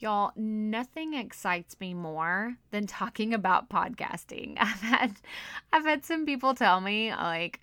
Y'all, nothing excites me more than talking about podcasting. I've had I've had some people tell me like,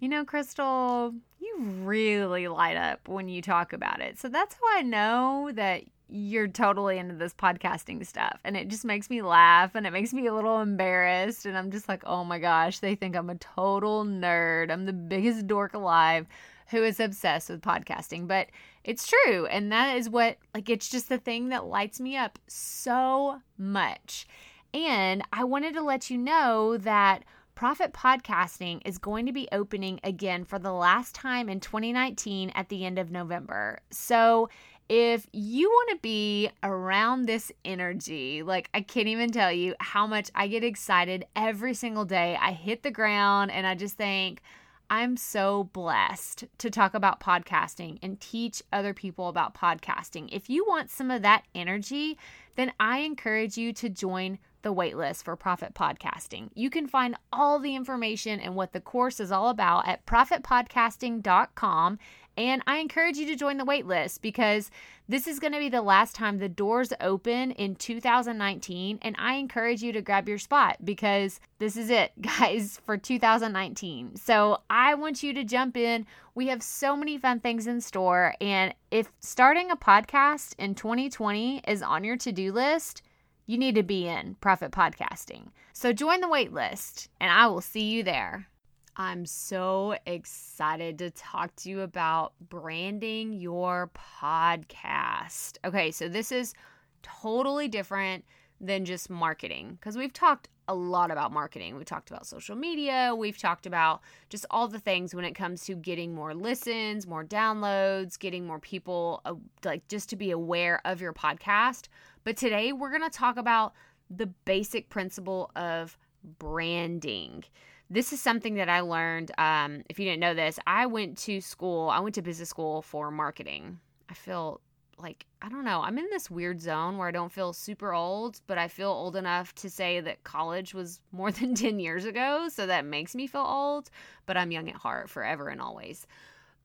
you know, Crystal, you really light up when you talk about it. So that's how I know that you're totally into this podcasting stuff. And it just makes me laugh and it makes me a little embarrassed. And I'm just like, oh my gosh, they think I'm a total nerd. I'm the biggest dork alive who is obsessed with podcasting. But it's true. And that is what, like, it's just the thing that lights me up so much. And I wanted to let you know that Profit Podcasting is going to be opening again for the last time in 2019 at the end of November. So, if you want to be around this energy, like I can't even tell you how much I get excited every single day. I hit the ground and I just think, I'm so blessed to talk about podcasting and teach other people about podcasting. If you want some of that energy, then I encourage you to join the waitlist for Profit Podcasting. You can find all the information and what the course is all about at profitpodcasting.com and I encourage you to join the waitlist because this is going to be the last time the doors open in 2019. And I encourage you to grab your spot because this is it, guys, for 2019. So I want you to jump in. We have so many fun things in store. And if starting a podcast in 2020 is on your to do list, you need to be in Profit Podcasting. So join the waitlist, and I will see you there. I'm so excited to talk to you about branding your podcast. Okay, so this is totally different than just marketing because we've talked a lot about marketing. We've talked about social media, we've talked about just all the things when it comes to getting more listens, more downloads, getting more people uh, like just to be aware of your podcast. But today we're going to talk about the basic principle of branding this is something that I learned. Um, if you didn't know this, I went to school, I went to business school for marketing. I feel like, I don't know, I'm in this weird zone where I don't feel super old, but I feel old enough to say that college was more than 10 years ago. So that makes me feel old, but I'm young at heart forever and always.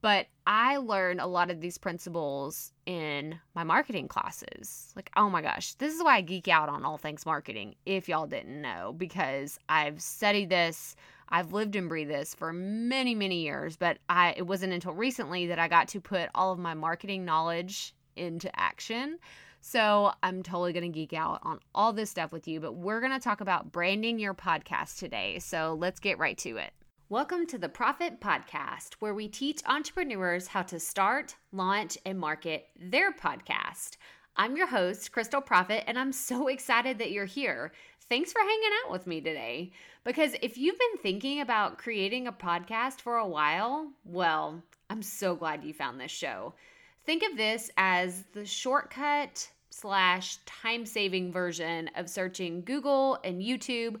But I learned a lot of these principles in my marketing classes. Like, oh my gosh, this is why I geek out on all things marketing, if y'all didn't know, because I've studied this, I've lived and breathed this for many, many years, but I it wasn't until recently that I got to put all of my marketing knowledge into action. So I'm totally going to geek out on all this stuff with you, but we're going to talk about branding your podcast today. So let's get right to it. Welcome to the Profit Podcast, where we teach entrepreneurs how to start, launch, and market their podcast. I'm your host, Crystal Profit, and I'm so excited that you're here. Thanks for hanging out with me today. Because if you've been thinking about creating a podcast for a while, well, I'm so glad you found this show. Think of this as the shortcut slash time saving version of searching Google and YouTube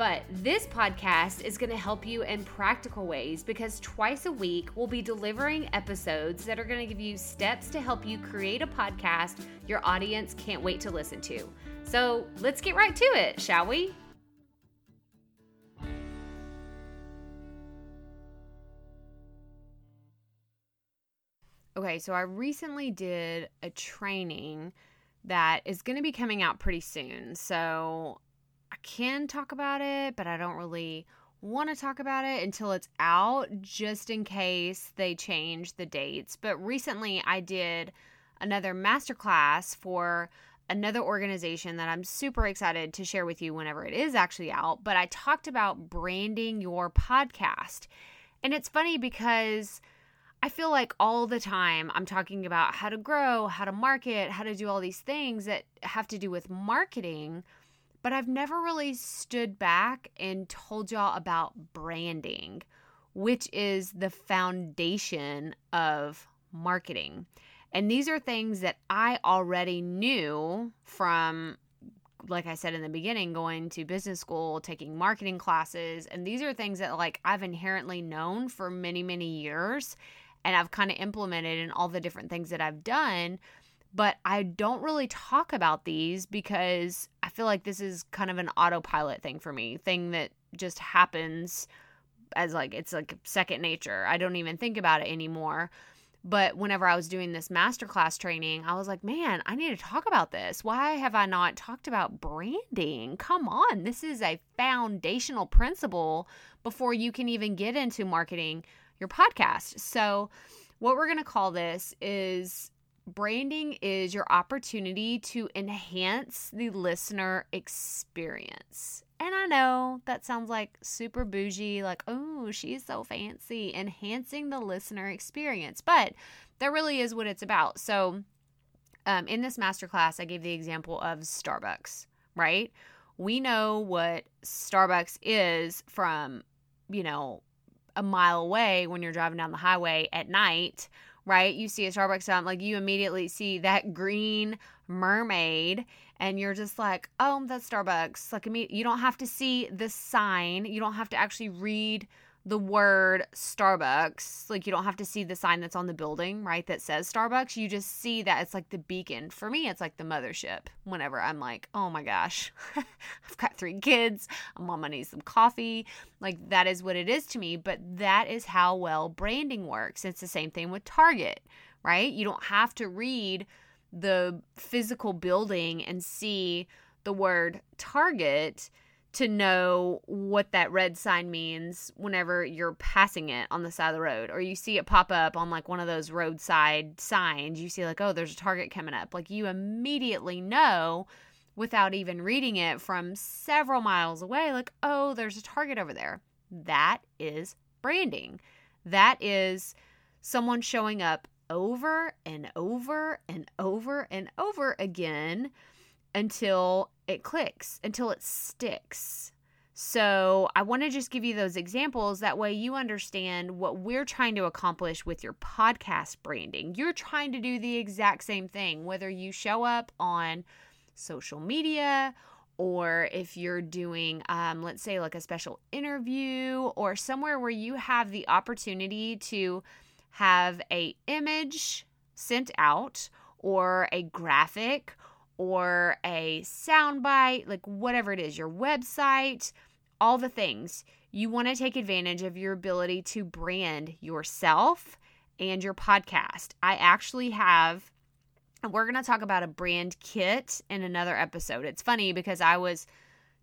But this podcast is going to help you in practical ways because twice a week we'll be delivering episodes that are going to give you steps to help you create a podcast your audience can't wait to listen to. So let's get right to it, shall we? Okay, so I recently did a training that is going to be coming out pretty soon. So can talk about it, but I don't really want to talk about it until it's out just in case they change the dates. But recently I did another masterclass for another organization that I'm super excited to share with you whenever it is actually out. But I talked about branding your podcast. And it's funny because I feel like all the time I'm talking about how to grow, how to market, how to do all these things that have to do with marketing but I've never really stood back and told y'all about branding, which is the foundation of marketing. And these are things that I already knew from like I said in the beginning, going to business school, taking marketing classes. And these are things that like I've inherently known for many, many years. And I've kind of implemented in all the different things that I've done. But I don't really talk about these because I feel like this is kind of an autopilot thing for me, thing that just happens as like it's like second nature. I don't even think about it anymore. But whenever I was doing this masterclass training, I was like, man, I need to talk about this. Why have I not talked about branding? Come on, this is a foundational principle before you can even get into marketing your podcast. So, what we're going to call this is branding is your opportunity to enhance the listener experience. And I know that sounds like super bougie, like, oh, she's so fancy, enhancing the listener experience. But that really is what it's about. So, um, in this masterclass, I gave the example of Starbucks, right? We know what Starbucks is from, you know, a mile away when you're driving down the highway at night, right? You see a Starbucks sign, like you immediately see that green mermaid and you're just like, oh, that's Starbucks. Like, you don't have to see the sign. You don't have to actually read the word Starbucks. Like, you don't have to see the sign that's on the building, right? That says Starbucks. You just see that it's like the beacon. For me, it's like the mothership. Whenever I'm like, oh my gosh, I've got three kids. I'm knees some coffee. Like, that is what it is to me. But that is how well branding works. It's the same thing with Target, right? You don't have to read the physical building and see the word target to know what that red sign means whenever you're passing it on the side of the road or you see it pop up on like one of those roadside signs you see like oh there's a target coming up. Like you immediately know without even reading it from several miles away like oh there's a target over there. That is branding. That is someone showing up over and over and over and over again until it clicks, until it sticks. So, I want to just give you those examples. That way, you understand what we're trying to accomplish with your podcast branding. You're trying to do the exact same thing, whether you show up on social media or if you're doing, um, let's say, like a special interview or somewhere where you have the opportunity to have a image sent out or a graphic or a soundbite, like whatever it is, your website, all the things. You want to take advantage of your ability to brand yourself and your podcast. I actually have and we're going to talk about a brand kit in another episode. It's funny because I was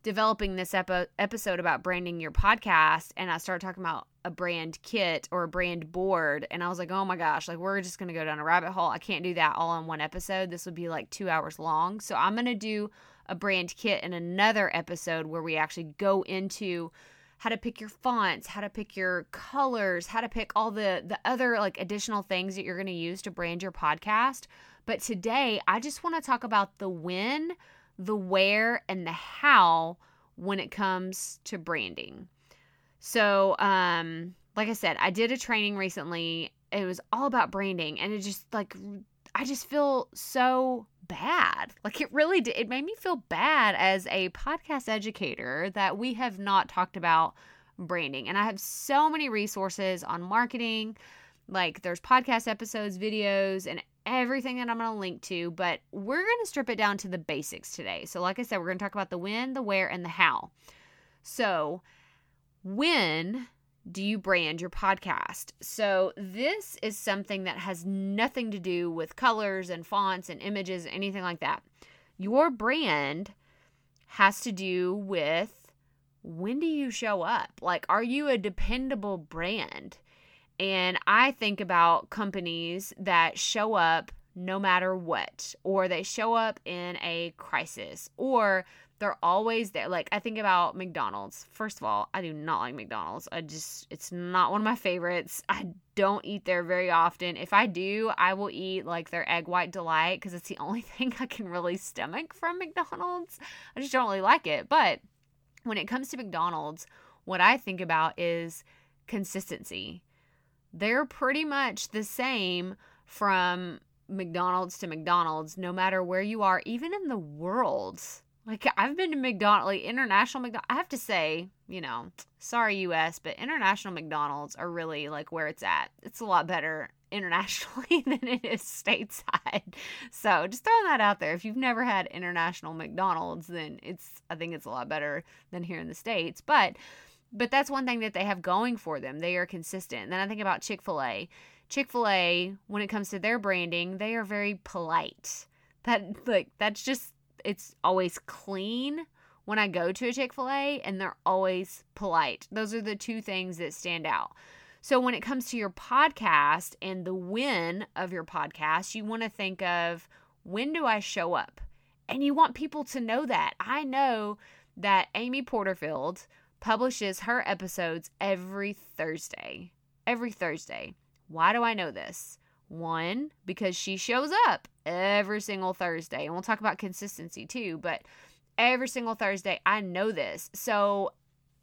developing this epi- episode about branding your podcast and I started talking about a brand kit or a brand board and I was like, "Oh my gosh, like we're just going to go down a rabbit hole. I can't do that all in one episode. This would be like 2 hours long." So I'm going to do a brand kit in another episode where we actually go into how to pick your fonts, how to pick your colors, how to pick all the the other like additional things that you're going to use to brand your podcast. But today, I just want to talk about the when, the where, and the how when it comes to branding. So, um, like I said, I did a training recently. It was all about branding, and it just like I just feel so bad. Like it really did. It made me feel bad as a podcast educator that we have not talked about branding. And I have so many resources on marketing. Like there's podcast episodes, videos, and everything that I'm going to link to, but we're going to strip it down to the basics today. So, like I said, we're going to talk about the when, the where, and the how. So, when do you brand your podcast? So, this is something that has nothing to do with colors and fonts and images, anything like that. Your brand has to do with when do you show up? Like, are you a dependable brand? And I think about companies that show up no matter what, or they show up in a crisis, or they're always there. Like, I think about McDonald's. First of all, I do not like McDonald's. I just, it's not one of my favorites. I don't eat there very often. If I do, I will eat like their egg white delight because it's the only thing I can really stomach from McDonald's. I just don't really like it. But when it comes to McDonald's, what I think about is consistency they're pretty much the same from McDonald's to McDonald's, no matter where you are, even in the world. Like I've been to McDonald's, like international McDonald's. I have to say, you know, sorry US, but international McDonald's are really like where it's at. It's a lot better internationally than it is stateside. So just throwing that out there. If you've never had international McDonald's, then it's I think it's a lot better than here in the States. But but that's one thing that they have going for them. They are consistent. And then I think about Chick-fil-A. Chick-fil-A, when it comes to their branding, they are very polite. That like that's just it's always clean when I go to a Chick fil A and they're always polite. Those are the two things that stand out. So when it comes to your podcast and the win of your podcast, you want to think of when do I show up? And you want people to know that. I know that Amy Porterfield publishes her episodes every Thursday. Every Thursday. Why do I know this? One, because she shows up every single Thursday. And we'll talk about consistency too, but every single Thursday, I know this. So,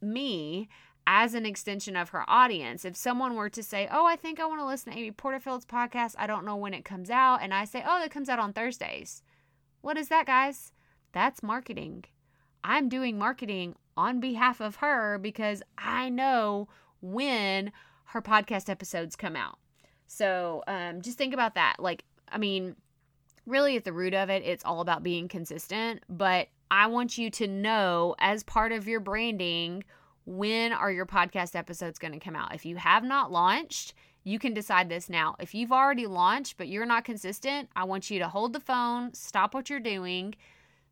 me, as an extension of her audience, if someone were to say, Oh, I think I want to listen to Amy Porterfield's podcast, I don't know when it comes out, and I say, Oh, it comes out on Thursdays. What is that, guys? That's marketing. I'm doing marketing on behalf of her because I know when her podcast episodes come out. So um, just think about that. Like, I mean, really at the root of it, it's all about being consistent. But I want you to know as part of your branding when are your podcast episodes going to come out. If you have not launched, you can decide this now. If you've already launched but you're not consistent, I want you to hold the phone, stop what you're doing,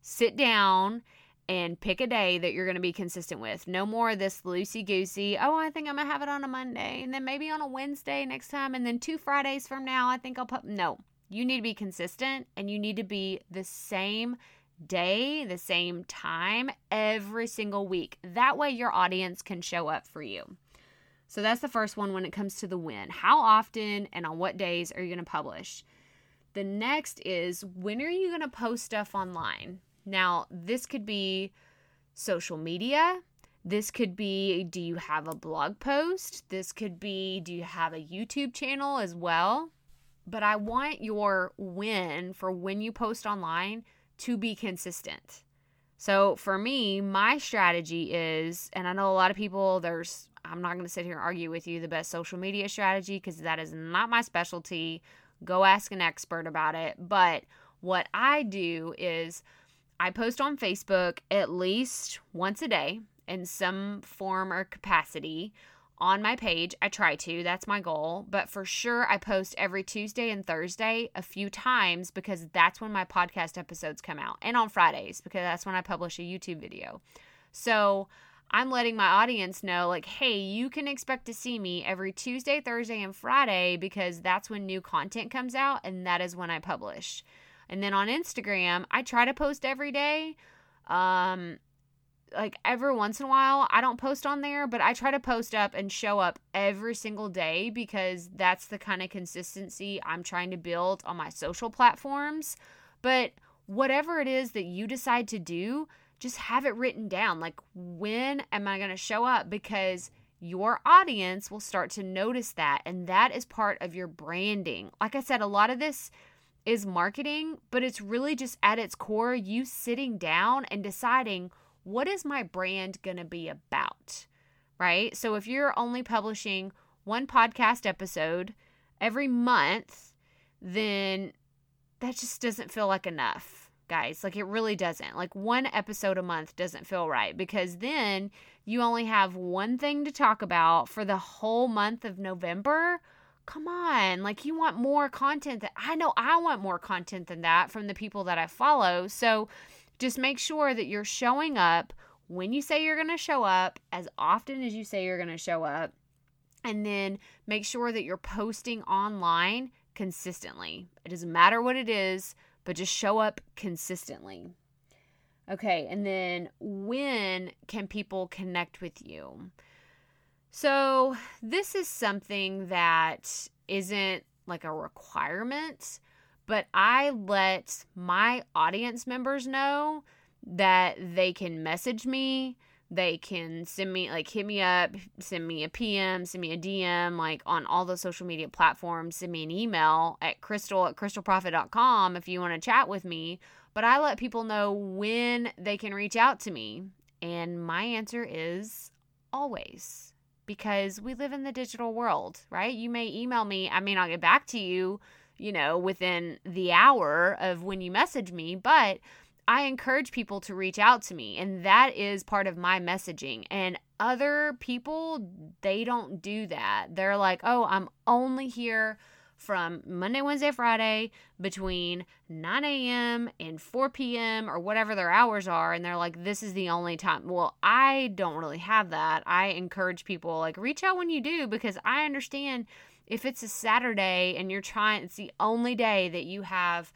sit down, and pick a day that you're going to be consistent with. No more of this loosey goosey. Oh, I think I'm going to have it on a Monday and then maybe on a Wednesday next time and then two Fridays from now I think I'll put no. You need to be consistent and you need to be the same day, the same time every single week. That way your audience can show up for you. So that's the first one when it comes to the win. How often and on what days are you going to publish? The next is when are you going to post stuff online? Now, this could be social media. This could be do you have a blog post? This could be do you have a YouTube channel as well? But I want your win for when you post online to be consistent. So for me, my strategy is, and I know a lot of people, there's, I'm not going to sit here and argue with you the best social media strategy because that is not my specialty. Go ask an expert about it. But what I do is, I post on Facebook at least once a day in some form or capacity on my page. I try to, that's my goal. But for sure, I post every Tuesday and Thursday a few times because that's when my podcast episodes come out, and on Fridays because that's when I publish a YouTube video. So I'm letting my audience know, like, hey, you can expect to see me every Tuesday, Thursday, and Friday because that's when new content comes out, and that is when I publish. And then on Instagram, I try to post every day. Um, like every once in a while, I don't post on there, but I try to post up and show up every single day because that's the kind of consistency I'm trying to build on my social platforms. But whatever it is that you decide to do, just have it written down. Like, when am I going to show up? Because your audience will start to notice that. And that is part of your branding. Like I said, a lot of this is marketing, but it's really just at its core you sitting down and deciding what is my brand going to be about, right? So if you're only publishing one podcast episode every month, then that just doesn't feel like enough, guys. Like it really doesn't. Like one episode a month doesn't feel right because then you only have one thing to talk about for the whole month of November come on like you want more content that i know i want more content than that from the people that i follow so just make sure that you're showing up when you say you're going to show up as often as you say you're going to show up and then make sure that you're posting online consistently. It doesn't matter what it is but just show up consistently. Okay and then when can people connect with you so, this is something that isn't like a requirement, but I let my audience members know that they can message me, they can send me like hit me up, send me a PM, send me a DM, like on all the social media platforms, send me an email at crystal at crystalprofit.com if you want to chat with me. but I let people know when they can reach out to me. And my answer is always because we live in the digital world, right? You may email me, I may not get back to you, you know, within the hour of when you message me, but I encourage people to reach out to me, and that is part of my messaging. And other people, they don't do that. They're like, oh, I'm only here from Monday, Wednesday, Friday between 9 a.m. and 4 p.m. or whatever their hours are. And they're like, this is the only time. Well, I don't really have that. I encourage people, like, reach out when you do because I understand if it's a Saturday and you're trying, it's the only day that you have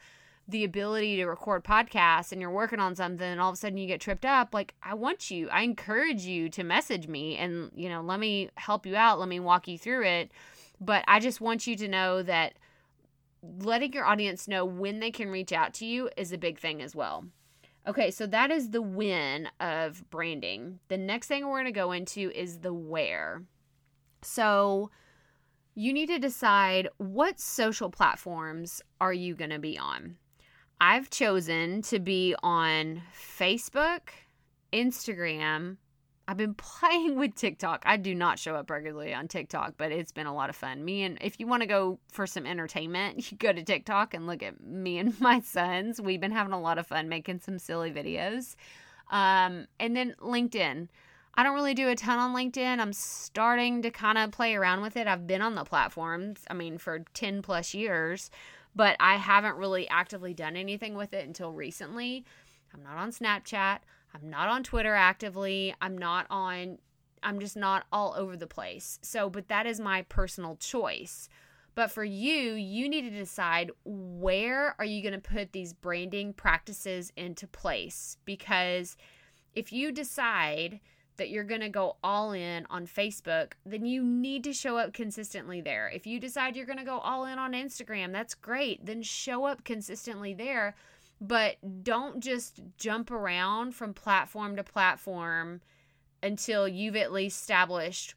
the ability to record podcasts and you're working on something and all of a sudden you get tripped up like i want you i encourage you to message me and you know let me help you out let me walk you through it but i just want you to know that letting your audience know when they can reach out to you is a big thing as well. Okay so that is the win of branding. The next thing we're going to go into is the where. So you need to decide what social platforms are you going to be on. I've chosen to be on Facebook, Instagram. I've been playing with TikTok. I do not show up regularly on TikTok, but it's been a lot of fun. Me and if you want to go for some entertainment, you go to TikTok and look at me and my sons. We've been having a lot of fun making some silly videos. Um, and then LinkedIn. I don't really do a ton on LinkedIn. I'm starting to kind of play around with it. I've been on the platforms, I mean, for 10 plus years but I haven't really actively done anything with it until recently. I'm not on Snapchat. I'm not on Twitter actively. I'm not on, I'm just not all over the place. So, but that is my personal choice. But for you, you need to decide where are you going to put these branding practices into place because if you decide that you're going to go all in on Facebook, then you need to show up consistently there. If you decide you're going to go all in on Instagram, that's great. Then show up consistently there, but don't just jump around from platform to platform until you've at least established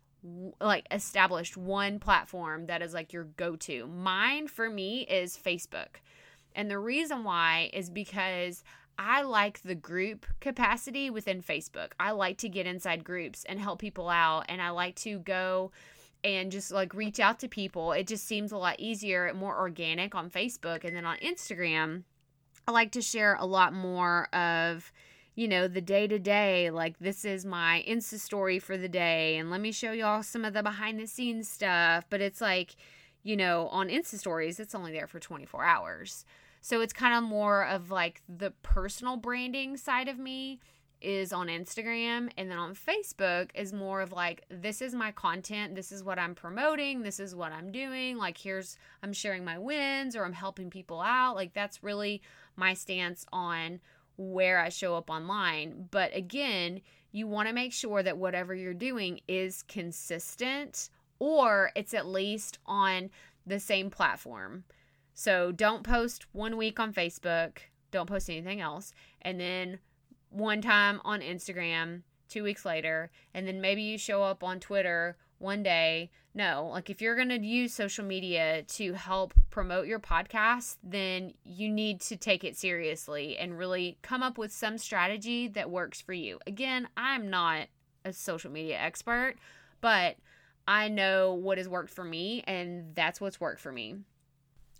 like established one platform that is like your go-to. Mine for me is Facebook. And the reason why is because I like the group capacity within Facebook. I like to get inside groups and help people out, and I like to go and just like reach out to people. It just seems a lot easier, more organic on Facebook. And then on Instagram, I like to share a lot more of, you know, the day to day. Like, this is my Insta story for the day, and let me show y'all some of the behind the scenes stuff. But it's like, you know, on Insta stories, it's only there for 24 hours. So it's kind of more of like the personal branding side of me is on Instagram and then on Facebook is more of like this is my content, this is what I'm promoting, this is what I'm doing, like here's I'm sharing my wins or I'm helping people out. Like that's really my stance on where I show up online. But again, you want to make sure that whatever you're doing is consistent or it's at least on the same platform. So don't post one week on Facebook, don't post anything else, and then one time on Instagram, two weeks later, and then maybe you show up on Twitter one day. No, like if you're going to use social media to help promote your podcast, then you need to take it seriously and really come up with some strategy that works for you. Again, I'm not a social media expert, but I know what has worked for me, and that's what's worked for me.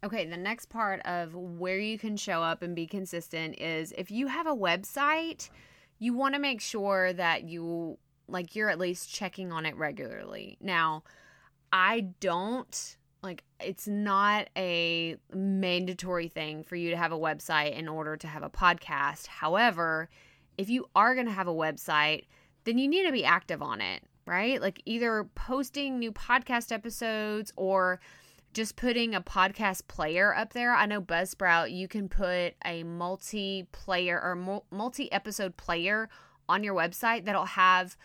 Okay, the next part of where you can show up and be consistent is if you have a website, you want to make sure that you like you're at least checking on it regularly. Now, I don't like it's not a mandatory thing for you to have a website in order to have a podcast. However, if you are going to have a website, then you need to be active on it, right? Like either posting new podcast episodes or just putting a podcast player up there. I know Buzzsprout, you can put a multi-player or multi-episode player on your website that'll have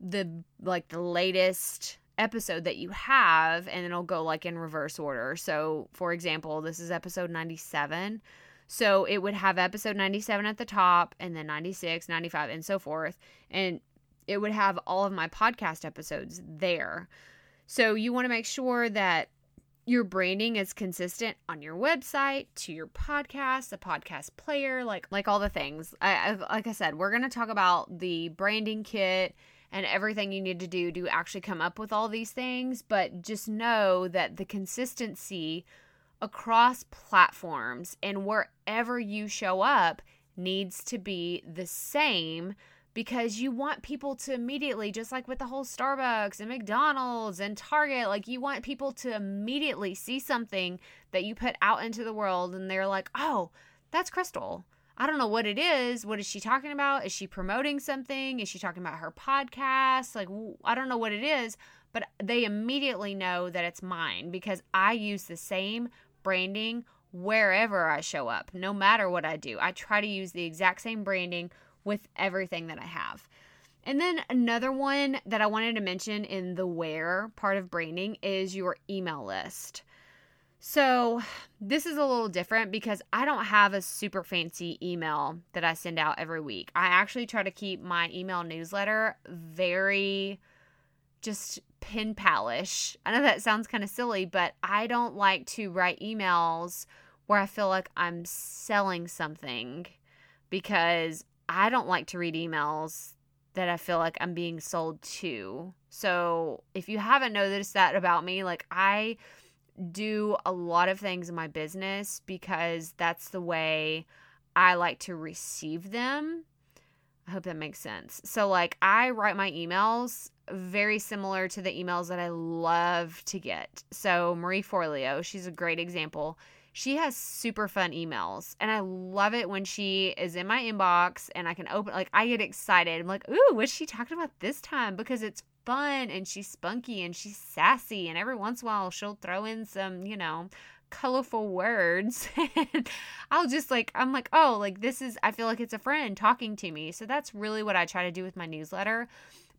the like the latest episode that you have and it'll go like in reverse order. So, for example, this is episode 97. So, it would have episode 97 at the top and then 96, 95 and so forth and it would have all of my podcast episodes there. So, you want to make sure that your branding is consistent on your website to your podcast the podcast player like like all the things. I, I like i said we're going to talk about the branding kit and everything you need to do to actually come up with all these things but just know that the consistency across platforms and wherever you show up needs to be the same because you want people to immediately, just like with the whole Starbucks and McDonald's and Target, like you want people to immediately see something that you put out into the world and they're like, oh, that's Crystal. I don't know what it is. What is she talking about? Is she promoting something? Is she talking about her podcast? Like, I don't know what it is, but they immediately know that it's mine because I use the same branding wherever I show up, no matter what I do. I try to use the exact same branding with everything that I have. And then another one that I wanted to mention in the where part of branding is your email list. So, this is a little different because I don't have a super fancy email that I send out every week. I actually try to keep my email newsletter very just pen palish. I know that sounds kind of silly, but I don't like to write emails where I feel like I'm selling something because I don't like to read emails that I feel like I'm being sold to. So if you haven't noticed that about me, like I do a lot of things in my business because that's the way I like to receive them. I hope that makes sense. So, like, I write my emails very similar to the emails that I love to get. So, Marie Forleo, she's a great example she has super fun emails and i love it when she is in my inbox and i can open like i get excited. I'm like ooh what's she talking about this time? Because it's fun and she's spunky and she's sassy and every once in a while she'll throw in some you know colorful words. And i'll just like i'm like oh like this is i feel like it's a friend talking to me. So that's really what i try to do with my newsletter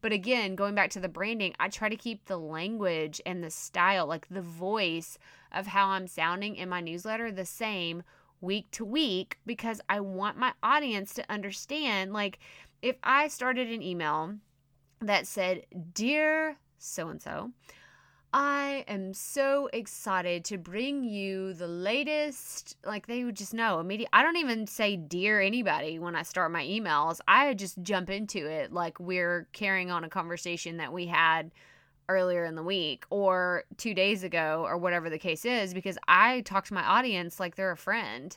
but again, going back to the branding, I try to keep the language and the style, like the voice of how I'm sounding in my newsletter, the same week to week because I want my audience to understand. Like, if I started an email that said, Dear so and so, I am so excited to bring you the latest. Like they would just know immediately. I don't even say dear anybody when I start my emails. I just jump into it like we're carrying on a conversation that we had earlier in the week or two days ago or whatever the case is because I talk to my audience like they're a friend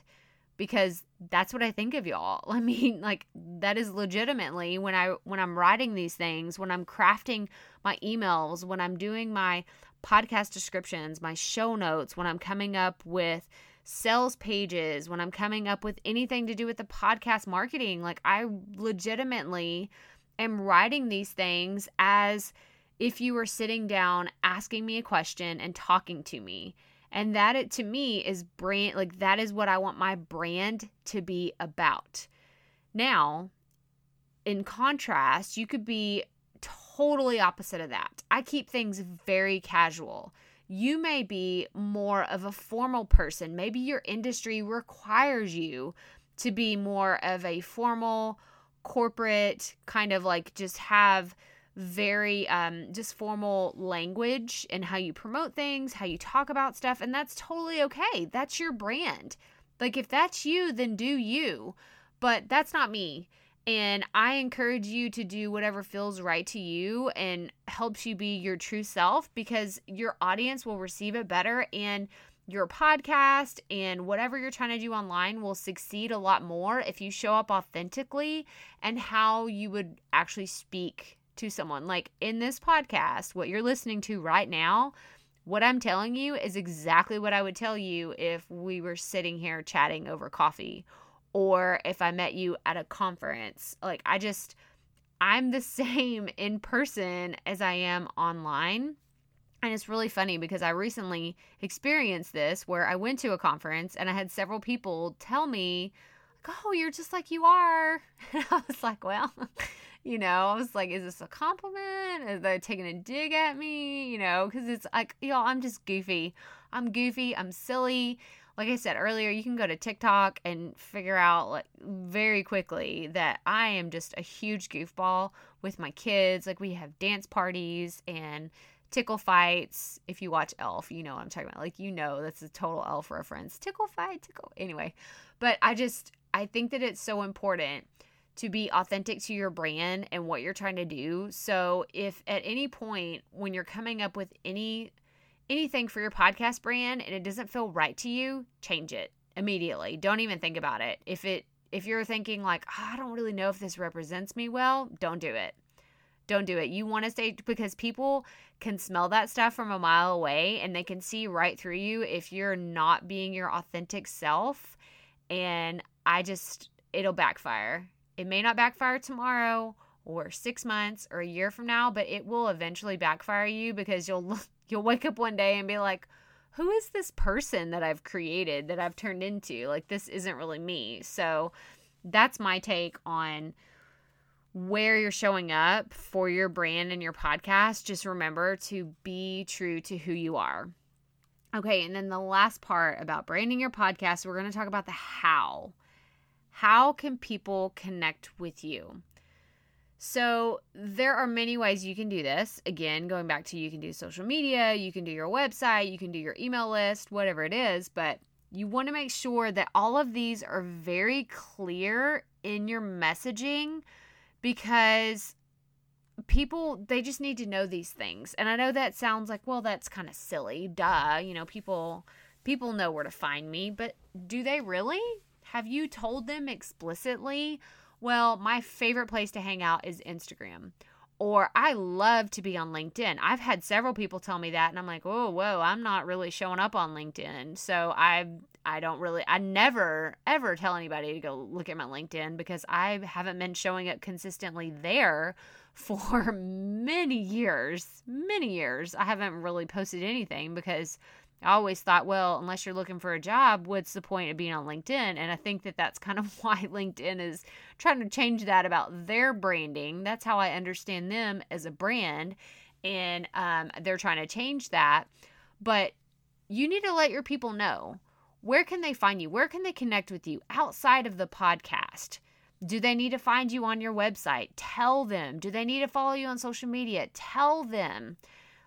because that's what I think of y'all. I mean, like that is legitimately when I when I'm writing these things, when I'm crafting my emails, when I'm doing my podcast descriptions, my show notes, when I'm coming up with sales pages, when I'm coming up with anything to do with the podcast marketing, like I legitimately am writing these things as if you were sitting down asking me a question and talking to me. And that it to me is brand like that is what I want my brand to be about. Now, in contrast, you could be totally opposite of that. I keep things very casual. You may be more of a formal person. Maybe your industry requires you to be more of a formal, corporate, kind of like just have very um just formal language and how you promote things, how you talk about stuff, and that's totally okay. That's your brand. Like if that's you, then do you. But that's not me. And I encourage you to do whatever feels right to you and helps you be your true self because your audience will receive it better and your podcast and whatever you're trying to do online will succeed a lot more if you show up authentically and how you would actually speak to someone. Like in this podcast, what you're listening to right now, what I'm telling you is exactly what I would tell you if we were sitting here chatting over coffee or if I met you at a conference. Like, I just, I'm the same in person as I am online. And it's really funny because I recently experienced this where I went to a conference and I had several people tell me, like, oh, you're just like you are. And I was like, well, you know, I was like, is this a compliment? Are they taking a dig at me? You know, because it's like, know, I'm just goofy. I'm goofy. I'm silly like I said earlier, you can go to TikTok and figure out like very quickly that I am just a huge goofball with my kids. Like we have dance parties and tickle fights. If you watch Elf, you know what I'm talking about. Like, you know, that's a total Elf reference. Tickle fight, tickle. Anyway, but I just, I think that it's so important to be authentic to your brand and what you're trying to do. So if at any point when you're coming up with any anything for your podcast brand and it doesn't feel right to you, change it immediately. Don't even think about it. If it if you're thinking like, oh, I don't really know if this represents me well, don't do it. Don't do it. You want to stay because people can smell that stuff from a mile away and they can see right through you if you're not being your authentic self. And I just, it'll backfire. It may not backfire tomorrow or six months or a year from now, but it will eventually backfire you because you'll you'll wake up one day and be like, who is this person that I've created that I've turned into? Like this isn't really me. So that's my take on where you're showing up for your brand and your podcast. Just remember to be true to who you are. Okay, and then the last part about branding your podcast, we're going to talk about the how. How can people connect with you? So, there are many ways you can do this. Again, going back to you can do social media, you can do your website, you can do your email list, whatever it is, but you want to make sure that all of these are very clear in your messaging because people they just need to know these things. And I know that sounds like, well, that's kind of silly. Duh, you know, people people know where to find me, but do they really? Have you told them explicitly? Well, my favorite place to hang out is Instagram. Or I love to be on LinkedIn. I've had several people tell me that, and I'm like, oh, whoa, I'm not really showing up on LinkedIn. So I, I don't really, I never ever tell anybody to go look at my LinkedIn because I haven't been showing up consistently there for many years. Many years. I haven't really posted anything because I always thought, well, unless you're looking for a job, what's the point of being on LinkedIn? And I think that that's kind of why LinkedIn is trying to change that about their branding. That's how I understand them as a brand. And um, they're trying to change that. But you need to let your people know where can they find you? Where can they connect with you outside of the podcast? Do they need to find you on your website? Tell them. Do they need to follow you on social media? Tell them.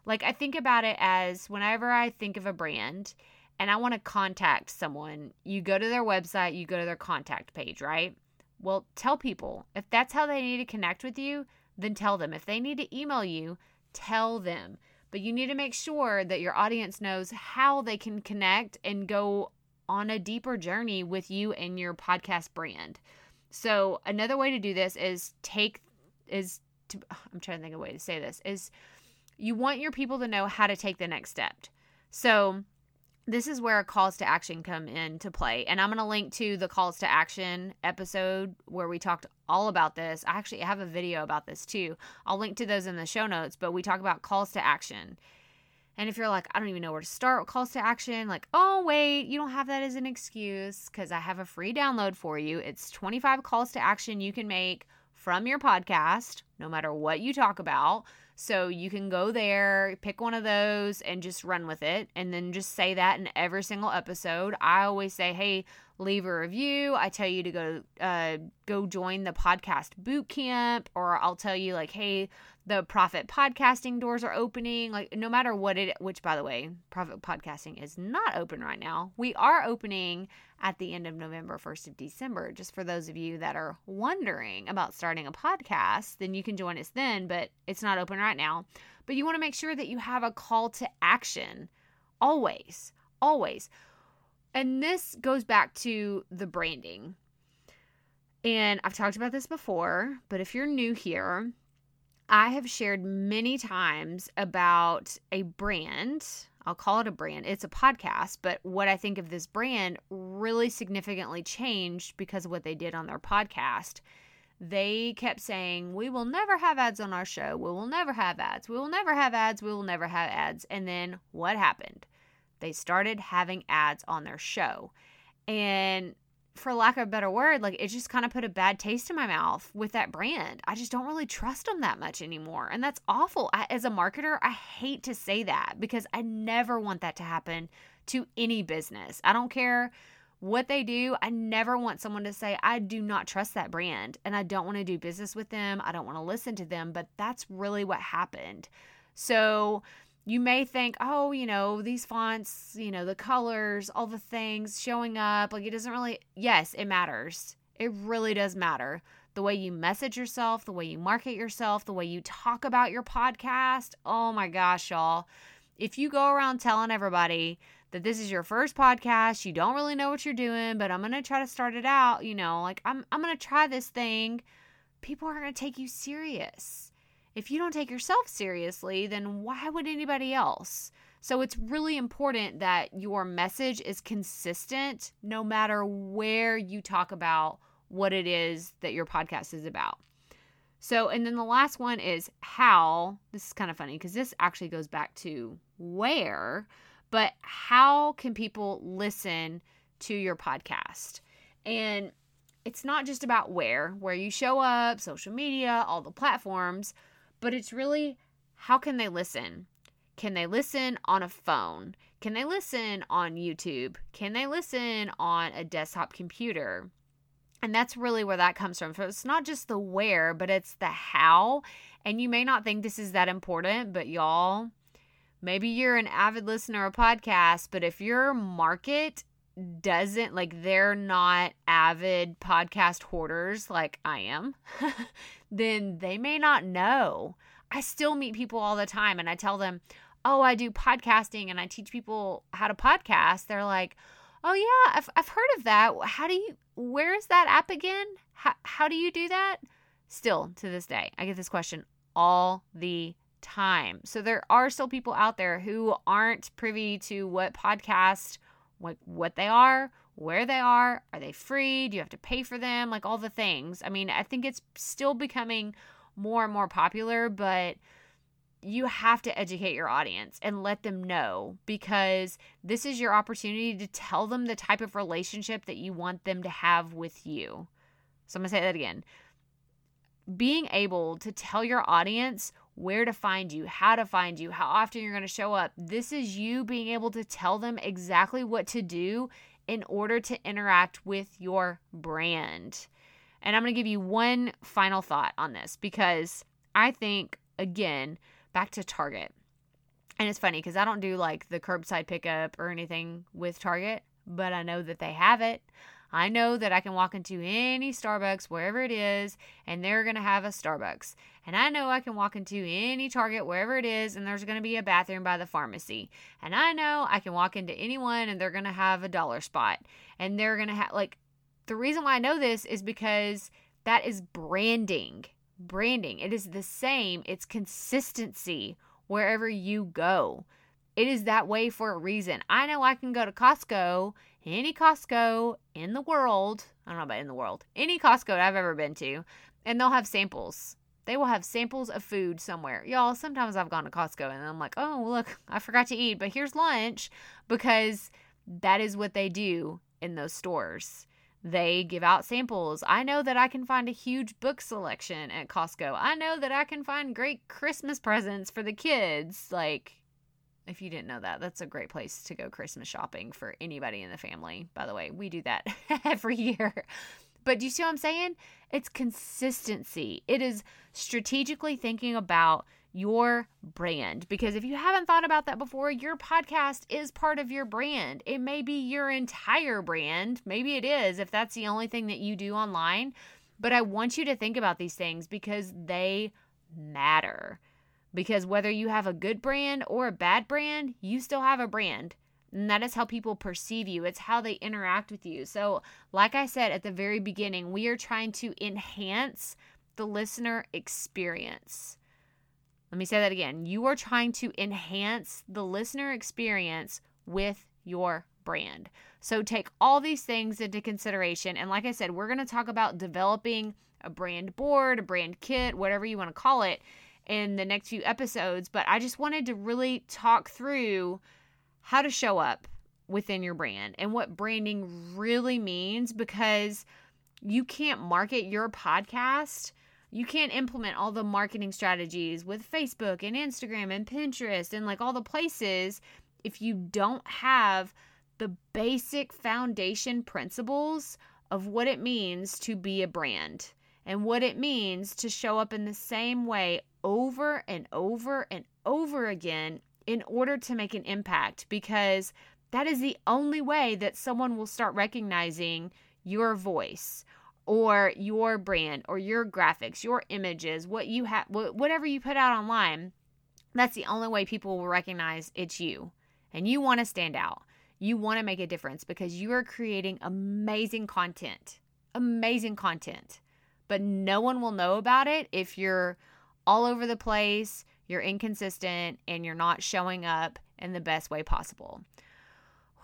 Like I think about it as whenever I think of a brand and I want to contact someone, you go to their website, you go to their contact page, right? Well, tell people. If that's how they need to connect with you, then tell them. If they need to email you, tell them. But you need to make sure that your audience knows how they can connect and go on a deeper journey with you and your podcast brand. So, another way to do this is take is to I'm trying to think of a way to say this is you want your people to know how to take the next step. So, this is where calls to action come into play. And I'm going to link to the calls to action episode where we talked all about this. I actually have a video about this too. I'll link to those in the show notes, but we talk about calls to action. And if you're like, I don't even know where to start with calls to action, like, oh, wait, you don't have that as an excuse because I have a free download for you. It's 25 calls to action you can make from your podcast, no matter what you talk about. So you can go there, pick one of those, and just run with it. And then just say that in every single episode. I always say, hey, leave a review. I tell you to go uh, go join the podcast boot camp, or I'll tell you like, hey, the profit podcasting doors are opening. Like no matter what it, which by the way, profit podcasting is not open right now. We are opening at the end of November, first of December. Just for those of you that are wondering about starting a podcast, then you can join us then. But it's not open right now. But you want to make sure that you have a call to action always, always. And this goes back to the branding. And I've talked about this before, but if you're new here, I have shared many times about a brand. I'll call it a brand. It's a podcast, but what I think of this brand really significantly changed because of what they did on their podcast. They kept saying, We will never have ads on our show. We will never have ads. We will never have ads. We will never have ads. And then what happened? They started having ads on their show. And for lack of a better word, like it just kind of put a bad taste in my mouth with that brand. I just don't really trust them that much anymore. And that's awful. I, as a marketer, I hate to say that because I never want that to happen to any business. I don't care what they do. I never want someone to say, I do not trust that brand and I don't want to do business with them. I don't want to listen to them. But that's really what happened. So, you may think, oh, you know, these fonts, you know, the colors, all the things showing up, like it doesn't really, yes, it matters. It really does matter. The way you message yourself, the way you market yourself, the way you talk about your podcast. Oh my gosh, y'all. If you go around telling everybody that this is your first podcast, you don't really know what you're doing, but I'm going to try to start it out, you know, like I'm I'm going to try this thing, people aren't going to take you serious if you don't take yourself seriously, then why would anybody else? So it's really important that your message is consistent no matter where you talk about what it is that your podcast is about. So, and then the last one is how. This is kind of funny because this actually goes back to where, but how can people listen to your podcast? And it's not just about where, where you show up, social media, all the platforms, but it's really how can they listen? Can they listen on a phone? Can they listen on YouTube? Can they listen on a desktop computer? And that's really where that comes from. So it's not just the where, but it's the how. And you may not think this is that important, but y'all, maybe you're an avid listener of podcasts, but if your market doesn't like they're not avid podcast hoarders like I am, then they may not know. I still meet people all the time and I tell them, "Oh, I do podcasting and I teach people how to podcast." They're like, "Oh yeah, I've I've heard of that. How do you where is that app again? How how do you do that?" Still to this day, I get this question all the time. So there are still people out there who aren't privy to what podcast what what they are, where they are, are they free? Do you have to pay for them? Like all the things. I mean, I think it's still becoming more and more popular, but you have to educate your audience and let them know because this is your opportunity to tell them the type of relationship that you want them to have with you. So I'm going to say that again. Being able to tell your audience where to find you, how to find you, how often you're going to show up. This is you being able to tell them exactly what to do in order to interact with your brand. And I'm going to give you one final thought on this because I think, again, back to Target. And it's funny because I don't do like the curbside pickup or anything with Target, but I know that they have it. I know that I can walk into any Starbucks, wherever it is, and they're going to have a Starbucks. And I know I can walk into any Target, wherever it is, and there's going to be a bathroom by the pharmacy. And I know I can walk into anyone and they're going to have a dollar spot. And they're going to have, like, the reason why I know this is because that is branding. Branding. It is the same, it's consistency wherever you go. It is that way for a reason. I know I can go to Costco, any Costco in the world. I don't know about in the world, any Costco I've ever been to, and they'll have samples. They will have samples of food somewhere. Y'all, sometimes I've gone to Costco and I'm like, oh, look, I forgot to eat, but here's lunch because that is what they do in those stores. They give out samples. I know that I can find a huge book selection at Costco. I know that I can find great Christmas presents for the kids. Like, if you didn't know that, that's a great place to go Christmas shopping for anybody in the family. By the way, we do that every year. But do you see what I'm saying? It's consistency. It is strategically thinking about your brand. Because if you haven't thought about that before, your podcast is part of your brand. It may be your entire brand. Maybe it is if that's the only thing that you do online. But I want you to think about these things because they matter. Because whether you have a good brand or a bad brand, you still have a brand. And that is how people perceive you. It's how they interact with you. So, like I said at the very beginning, we are trying to enhance the listener experience. Let me say that again. You are trying to enhance the listener experience with your brand. So take all these things into consideration. And like I said, we're going to talk about developing a brand board, a brand kit, whatever you want to call it, in the next few episodes. But I just wanted to really talk through how to show up within your brand and what branding really means because you can't market your podcast. You can't implement all the marketing strategies with Facebook and Instagram and Pinterest and like all the places if you don't have the basic foundation principles of what it means to be a brand and what it means to show up in the same way over and over and over again in order to make an impact because that is the only way that someone will start recognizing your voice or your brand or your graphics, your images, what you have, whatever you put out online. That's the only way people will recognize it's you. And you want to stand out. You want to make a difference because you are creating amazing content. Amazing content. But no one will know about it if you're all over the place, you're inconsistent, and you're not showing up in the best way possible.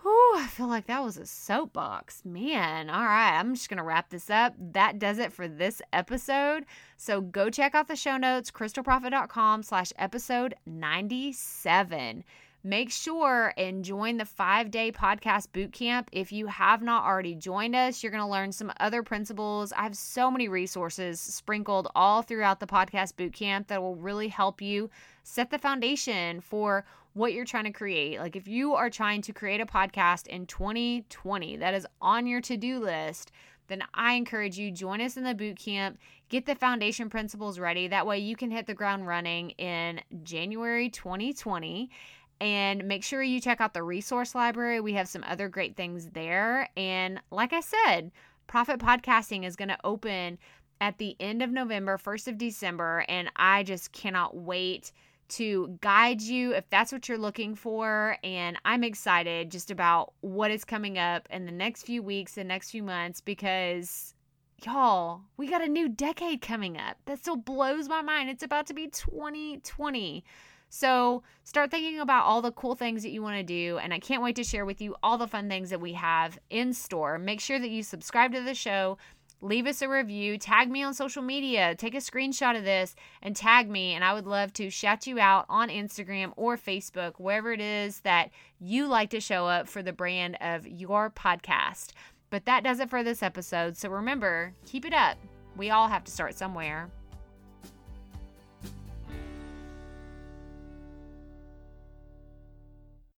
Whew, I feel like that was a soapbox. Man, all right, I'm just going to wrap this up. That does it for this episode. So go check out the show notes, krystalproffitt.com slash episode 97. Make sure and join the five day podcast boot camp. If you have not already joined us, you're going to learn some other principles. I have so many resources sprinkled all throughout the podcast boot camp that will really help you set the foundation for what you're trying to create. Like if you are trying to create a podcast in 2020 that is on your to do list, then I encourage you join us in the boot camp, get the foundation principles ready. That way you can hit the ground running in January 2020 and make sure you check out the resource library. We have some other great things there. And like I said, Profit Podcasting is going to open at the end of November, 1st of December, and I just cannot wait to guide you if that's what you're looking for. And I'm excited just about what is coming up in the next few weeks, the next few months, because y'all, we got a new decade coming up. That still blows my mind. It's about to be 2020. So start thinking about all the cool things that you want to do. And I can't wait to share with you all the fun things that we have in store. Make sure that you subscribe to the show. Leave us a review, tag me on social media, take a screenshot of this and tag me. And I would love to shout you out on Instagram or Facebook, wherever it is that you like to show up for the brand of your podcast. But that does it for this episode. So remember, keep it up. We all have to start somewhere.